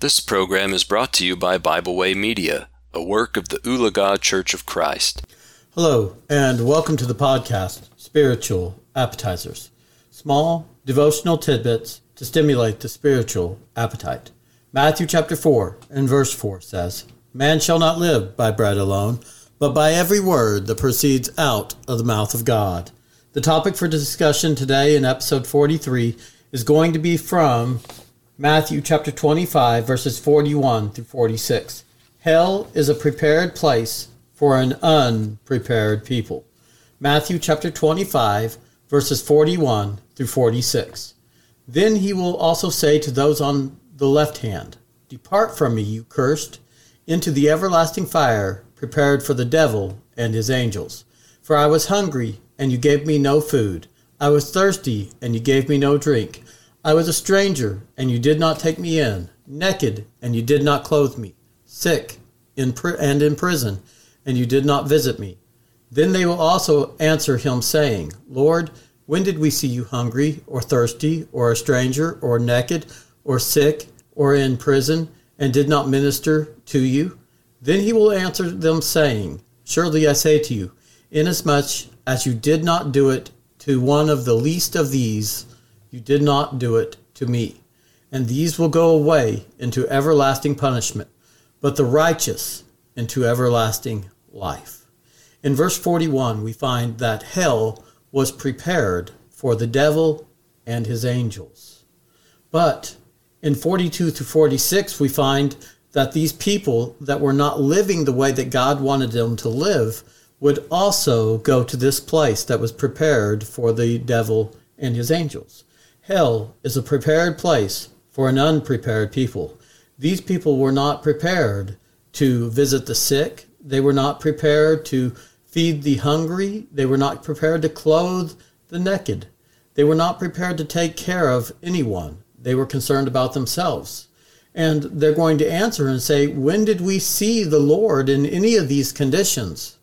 This program is brought to you by Bible Way Media, a work of the Ulaga Church of Christ. Hello, and welcome to the podcast, Spiritual Appetizers. Small devotional tidbits to stimulate the spiritual appetite. Matthew chapter 4 and verse 4 says, Man shall not live by bread alone, but by every word that proceeds out of the mouth of God. The topic for discussion today in episode 43 is going to be from Matthew chapter 25, verses 41 through 46. Hell is a prepared place for an unprepared people. Matthew chapter 25, verses 41 through 46. Then he will also say to those on the left hand, Depart from me, you cursed, into the everlasting fire prepared for the devil and his angels. For I was hungry, and you gave me no food. I was thirsty, and you gave me no drink. I was a stranger, and you did not take me in, naked, and you did not clothe me, sick in pr- and in prison, and you did not visit me. Then they will also answer him, saying, Lord, when did we see you hungry, or thirsty, or a stranger, or naked, or sick, or in prison, and did not minister to you? Then he will answer them, saying, Surely I say to you, inasmuch as you did not do it to one of the least of these, you did not do it to me. And these will go away into everlasting punishment, but the righteous into everlasting life. In verse 41, we find that hell was prepared for the devil and his angels. But in 42 to 46, we find that these people that were not living the way that God wanted them to live would also go to this place that was prepared for the devil and his angels. Hell is a prepared place for an unprepared people. These people were not prepared to visit the sick. They were not prepared to feed the hungry. They were not prepared to clothe the naked. They were not prepared to take care of anyone. They were concerned about themselves. And they're going to answer and say, When did we see the Lord in any of these conditions?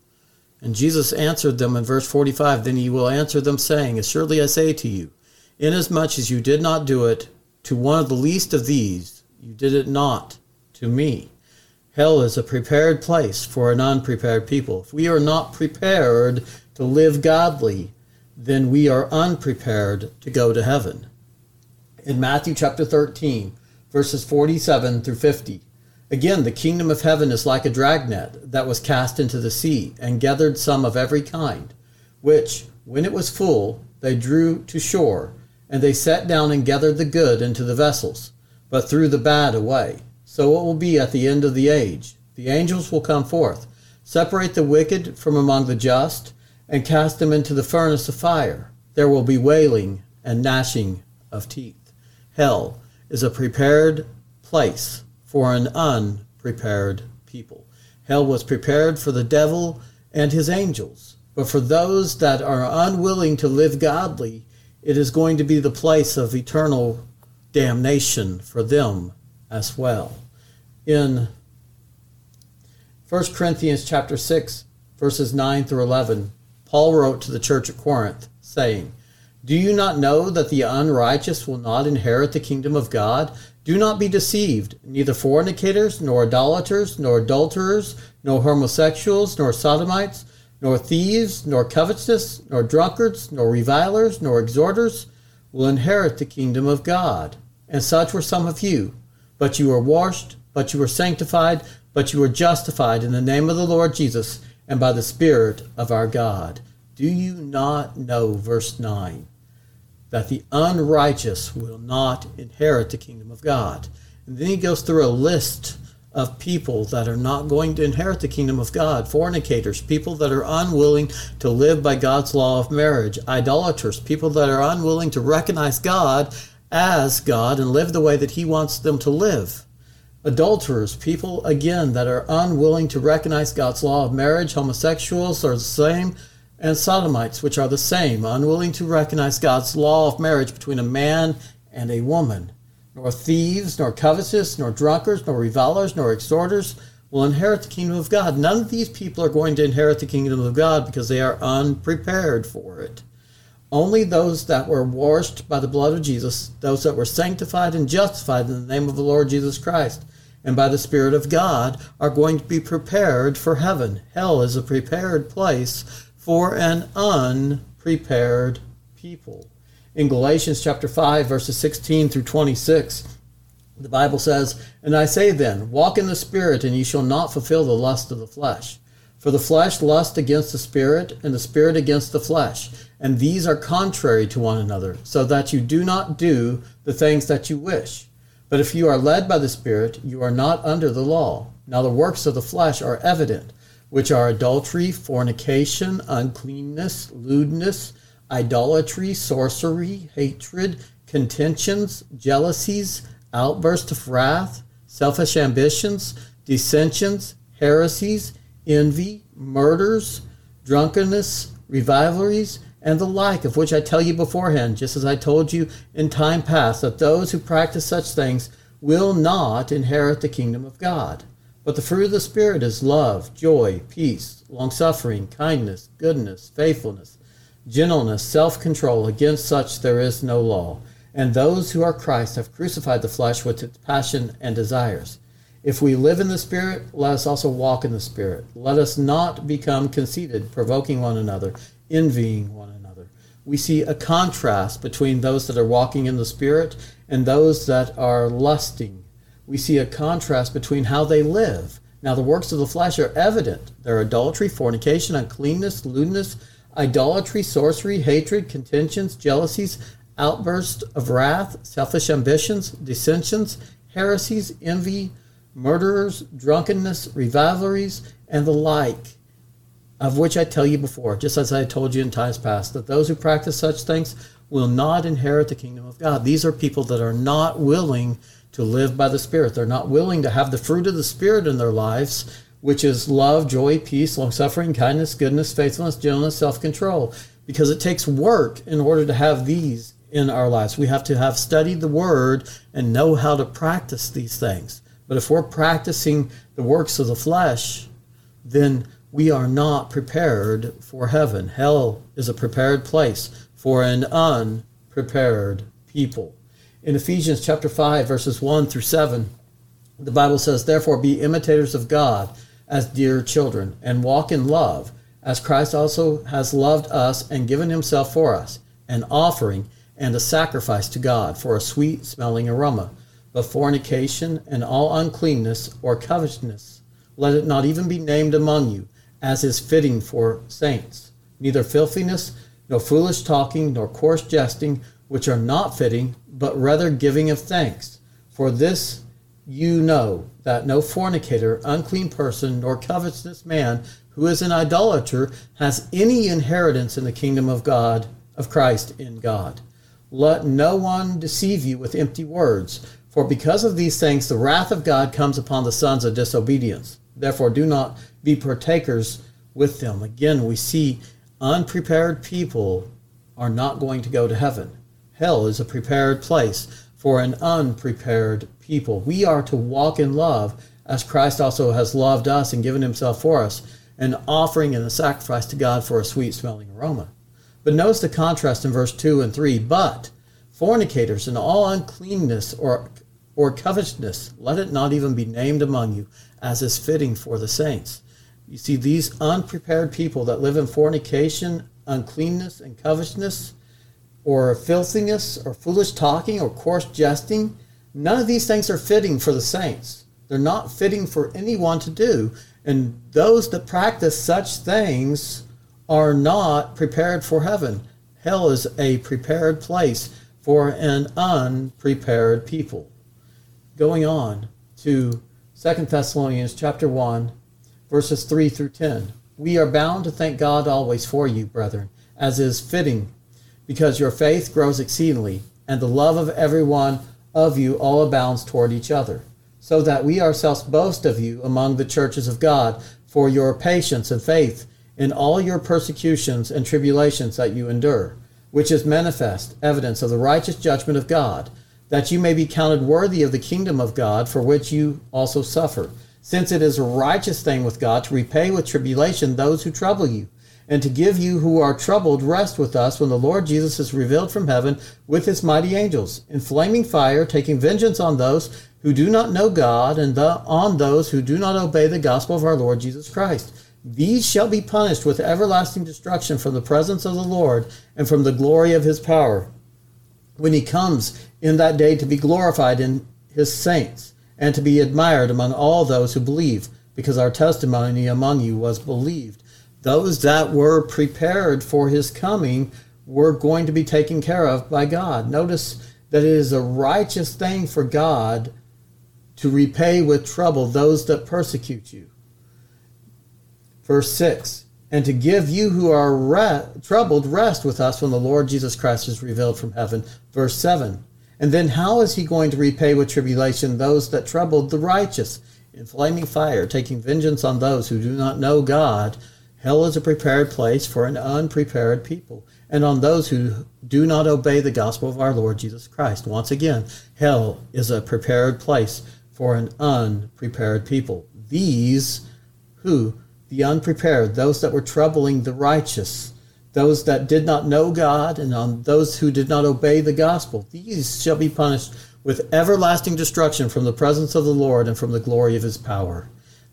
And Jesus answered them in verse 45 Then he will answer them, saying, As surely I say to you, Inasmuch as you did not do it to one of the least of these, you did it not to me. Hell is a prepared place for an unprepared people. If we are not prepared to live godly, then we are unprepared to go to heaven. In Matthew chapter 13, verses 47 through 50, again, the kingdom of heaven is like a dragnet that was cast into the sea and gathered some of every kind, which, when it was full, they drew to shore and they sat down and gathered the good into the vessels, but threw the bad away. So it will be at the end of the age. The angels will come forth, separate the wicked from among the just, and cast them into the furnace of fire. There will be wailing and gnashing of teeth. Hell is a prepared place for an unprepared people. Hell was prepared for the devil and his angels. But for those that are unwilling to live godly, it is going to be the place of eternal damnation for them as well. In 1 Corinthians chapter 6 verses 9 through 11, Paul wrote to the church at Corinth saying, "Do you not know that the unrighteous will not inherit the kingdom of God? Do not be deceived, neither fornicators, nor idolaters, nor adulterers, nor homosexuals, nor sodomites, nor thieves, nor covetous, nor drunkards, nor revilers, nor exhorters will inherit the kingdom of God. And such were some of you. But you were washed, but you were sanctified, but you were justified in the name of the Lord Jesus and by the Spirit of our God. Do you not know, verse 9, that the unrighteous will not inherit the kingdom of God? And then he goes through a list of people that are not going to inherit the kingdom of God, fornicators, people that are unwilling to live by God's law of marriage, idolaters, people that are unwilling to recognize God as God and live the way that He wants them to live. Adulterers, people again that are unwilling to recognize God's law of marriage, homosexuals are the same, and sodomites, which are the same, unwilling to recognize God's law of marriage between a man and a woman nor thieves, nor covetous, nor drunkards, nor revilers, nor exhorters will inherit the kingdom of God. None of these people are going to inherit the kingdom of God because they are unprepared for it. Only those that were washed by the blood of Jesus, those that were sanctified and justified in the name of the Lord Jesus Christ, and by the Spirit of God, are going to be prepared for heaven. Hell is a prepared place for an unprepared people. In Galatians chapter 5, verses 16 through 26, the Bible says, And I say then, walk in the Spirit, and ye shall not fulfill the lust of the flesh. For the flesh lusts against the Spirit, and the Spirit against the flesh. And these are contrary to one another, so that you do not do the things that you wish. But if you are led by the Spirit, you are not under the law. Now the works of the flesh are evident, which are adultery, fornication, uncleanness, lewdness, idolatry, sorcery, hatred, contentions, jealousies, outbursts of wrath, selfish ambitions, dissensions, heresies, envy, murders, drunkenness, rivalries, and the like, of which I tell you beforehand, just as I told you in time past, that those who practice such things will not inherit the kingdom of God. But the fruit of the Spirit is love, joy, peace, longsuffering, kindness, goodness, faithfulness, gentleness, self control. Against such there is no law. And those who are Christ have crucified the flesh with its passion and desires. If we live in the Spirit, let us also walk in the Spirit. Let us not become conceited, provoking one another, envying one another. We see a contrast between those that are walking in the Spirit and those that are lusting. We see a contrast between how they live. Now, the works of the flesh are evident. They're adultery, fornication, uncleanness, lewdness, idolatry, sorcery, hatred, contentions, jealousies, outbursts of wrath, selfish ambitions, dissensions, heresies, envy, murderers, drunkenness, rivalries, and the like, of which I tell you before, just as I told you in times past, that those who practice such things will not inherit the kingdom of God. These are people that are not willing to live by the Spirit. They're not willing to have the fruit of the Spirit in their lives, which is love, joy, peace, long suffering, kindness, goodness, faithfulness, gentleness, self control, because it takes work in order to have these in our lives. We have to have studied the Word and know how to practice these things. But if we're practicing the works of the flesh, then we are not prepared for heaven. Hell is a prepared place for an unprepared people. In Ephesians chapter 5 verses 1 through 7, the Bible says, "Therefore be imitators of God as dear children, and walk in love, as Christ also has loved us and given himself for us, an offering and a sacrifice to God for a sweet smelling aroma." but fornication and all uncleanness or covetousness, let it not even be named among you, as is fitting for saints. Neither filthiness, nor foolish talking, nor coarse jesting, which are not fitting, but rather giving of thanks. For this you know that no fornicator, unclean person, nor covetous man who is an idolater has any inheritance in the kingdom of God, of Christ in God. Let no one deceive you with empty words. For because of these things, the wrath of God comes upon the sons of disobedience. Therefore, do not be partakers with them. Again, we see unprepared people are not going to go to heaven. Hell is a prepared place for an unprepared people. We are to walk in love as Christ also has loved us and given himself for us, an offering and a sacrifice to God for a sweet smelling aroma. But notice the contrast in verse 2 and 3. But fornicators and all uncleanness or or covetousness, let it not even be named among you, as is fitting for the saints. You see, these unprepared people that live in fornication, uncleanness, and covetousness, or filthiness, or foolish talking, or coarse jesting, none of these things are fitting for the saints. They're not fitting for anyone to do. And those that practice such things are not prepared for heaven. Hell is a prepared place for an unprepared people going on to Second Thessalonians chapter 1, verses 3 through 10. We are bound to thank God always for you, brethren, as is fitting, because your faith grows exceedingly, and the love of every one of you all abounds toward each other, so that we ourselves boast of you among the churches of God for your patience and faith in all your persecutions and tribulations that you endure, which is manifest evidence of the righteous judgment of God that you may be counted worthy of the kingdom of God for which you also suffer. Since it is a righteous thing with God to repay with tribulation those who trouble you, and to give you who are troubled rest with us when the Lord Jesus is revealed from heaven with his mighty angels, in flaming fire, taking vengeance on those who do not know God and the, on those who do not obey the gospel of our Lord Jesus Christ. These shall be punished with everlasting destruction from the presence of the Lord and from the glory of his power, when he comes in that day to be glorified in his saints and to be admired among all those who believe, because our testimony among you was believed those that were prepared for his coming were going to be taken care of by God. Notice that it is a righteous thing for God to repay with trouble those that persecute you. Verse 6 And to give you who are re- troubled rest with us when the Lord Jesus Christ is revealed from heaven. Verse 7 And then how is he going to repay with tribulation those that troubled the righteous? In flaming fire, taking vengeance on those who do not know God Hell is a prepared place for an unprepared people, and on those who do not obey the gospel of our Lord Jesus Christ. Once again, hell is a prepared place for an unprepared people. These who, the unprepared, those that were troubling the righteous, those that did not know God, and on those who did not obey the gospel, these shall be punished with everlasting destruction from the presence of the Lord and from the glory of his power.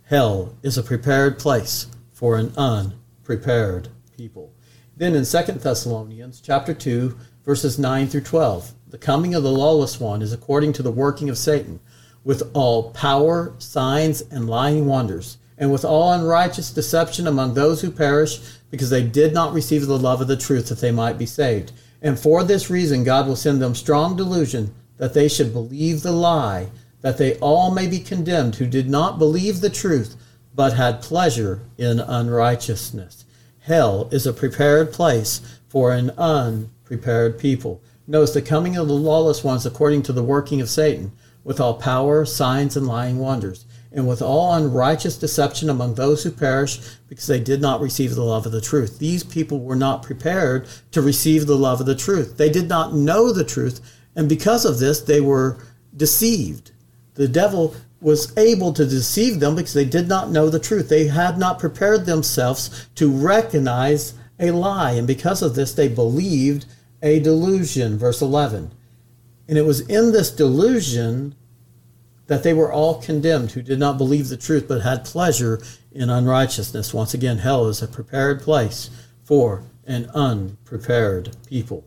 Hell is a prepared place for an unprepared people. Then in 2 Thessalonians chapter 2 verses 9 through 12, the coming of the lawless one is according to the working of Satan with all power, signs and lying wonders, and with all unrighteous deception among those who perish because they did not receive the love of the truth that they might be saved. And for this reason God will send them strong delusion that they should believe the lie, that they all may be condemned who did not believe the truth but had pleasure in unrighteousness. Hell is a prepared place for an unprepared people. Notice the coming of the lawless ones according to the working of Satan, with all power, signs, and lying wonders, and with all unrighteous deception among those who perish, because they did not receive the love of the truth. These people were not prepared to receive the love of the truth. They did not know the truth, and because of this, they were deceived. The devil was able to deceive them because they did not know the truth. They had not prepared themselves to recognize a lie. And because of this, they believed a delusion. Verse 11. And it was in this delusion that they were all condemned who did not believe the truth but had pleasure in unrighteousness. Once again, hell is a prepared place for an unprepared people.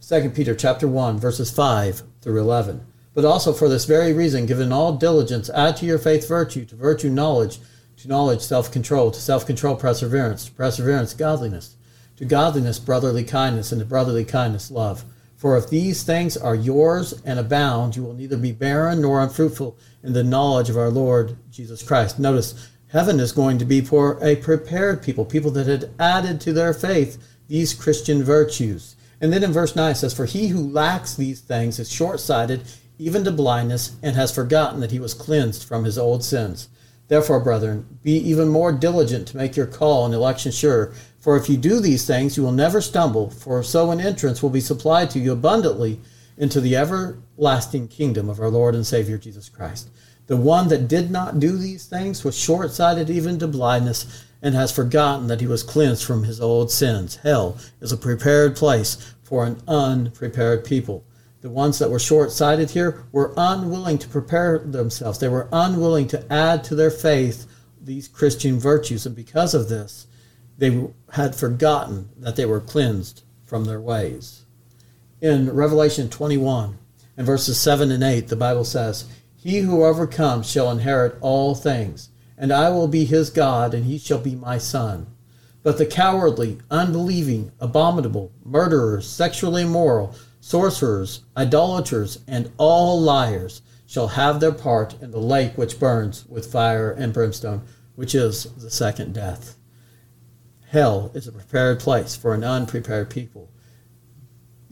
2 Peter chapter 1 verses 5 through 11 but also for this very reason, given all diligence, add to your faith virtue, to virtue knowledge, to knowledge self control, to self control perseverance, to perseverance godliness, to godliness brotherly kindness, and to brotherly kindness love. For if these things are yours and abound, you will neither be barren nor unfruitful in the knowledge of our Lord Jesus Christ. Notice, heaven is going to be for a prepared people, people that had added to their faith these Christian virtues. And then in verse 9 it says, For he who lacks these things is short sighted, even to blindness, and has forgotten that he was cleansed from his old sins. Therefore, brethren, be even more diligent to make your call and election sure. For if you do these things, you will never stumble, for so an entrance will be supplied to you abundantly into the everlasting kingdom of our Lord and Savior Jesus Christ. The one that did not do these things was short sighted even to blindness, and has forgotten that he was cleansed from his old sins. Hell is a prepared place for an unprepared people the ones that were short sighted here were unwilling to prepare themselves. They were unwilling to add to their faith these Christian virtues. And because of this, they had forgotten that they were cleansed from their ways. In Revelation 21 and verses 7 and 8, the Bible says, He who overcomes shall inherit all things, and I will be his God, and he shall be my son. But the cowardly, unbelieving, abominable, murderers, sexually immoral, sorcerers, idolaters, and all liars shall have their part in the lake which burns with fire and brimstone, which is the second death. Hell is a prepared place for an unprepared people.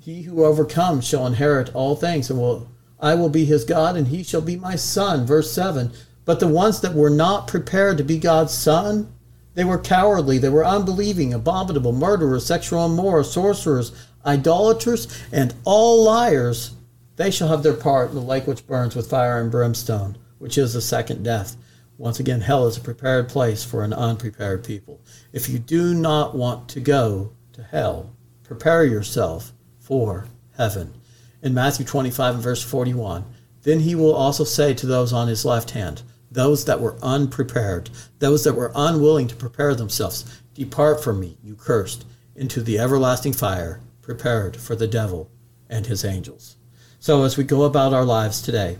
He who overcomes shall inherit all things, and will I will be his God, and he shall be my son. Verse 7. But the ones that were not prepared to be God's son, they were cowardly, they were unbelieving, abominable, murderers, sexual immoral, sorcerers, idolaters, and all liars, they shall have their part in the lake which burns with fire and brimstone, which is the second death. Once again, hell is a prepared place for an unprepared people. If you do not want to go to hell, prepare yourself for heaven. In Matthew 25 and verse 41, then he will also say to those on his left hand, those that were unprepared, those that were unwilling to prepare themselves, Depart from me, you cursed, into the everlasting fire prepared for the devil and his angels. So, as we go about our lives today,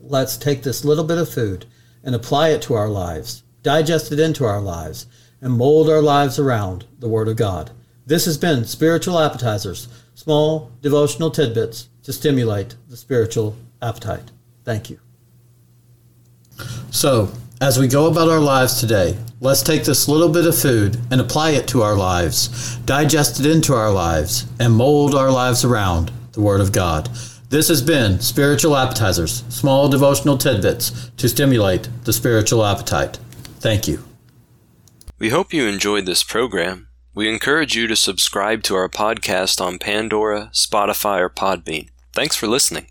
let's take this little bit of food and apply it to our lives, digest it into our lives, and mold our lives around the Word of God. This has been Spiritual Appetizers, small devotional tidbits to stimulate the spiritual appetite. Thank you. So, as we go about our lives today, let's take this little bit of food and apply it to our lives, digest it into our lives, and mold our lives around the Word of God. This has been Spiritual Appetizers, small devotional tidbits to stimulate the spiritual appetite. Thank you. We hope you enjoyed this program. We encourage you to subscribe to our podcast on Pandora, Spotify, or Podbean. Thanks for listening.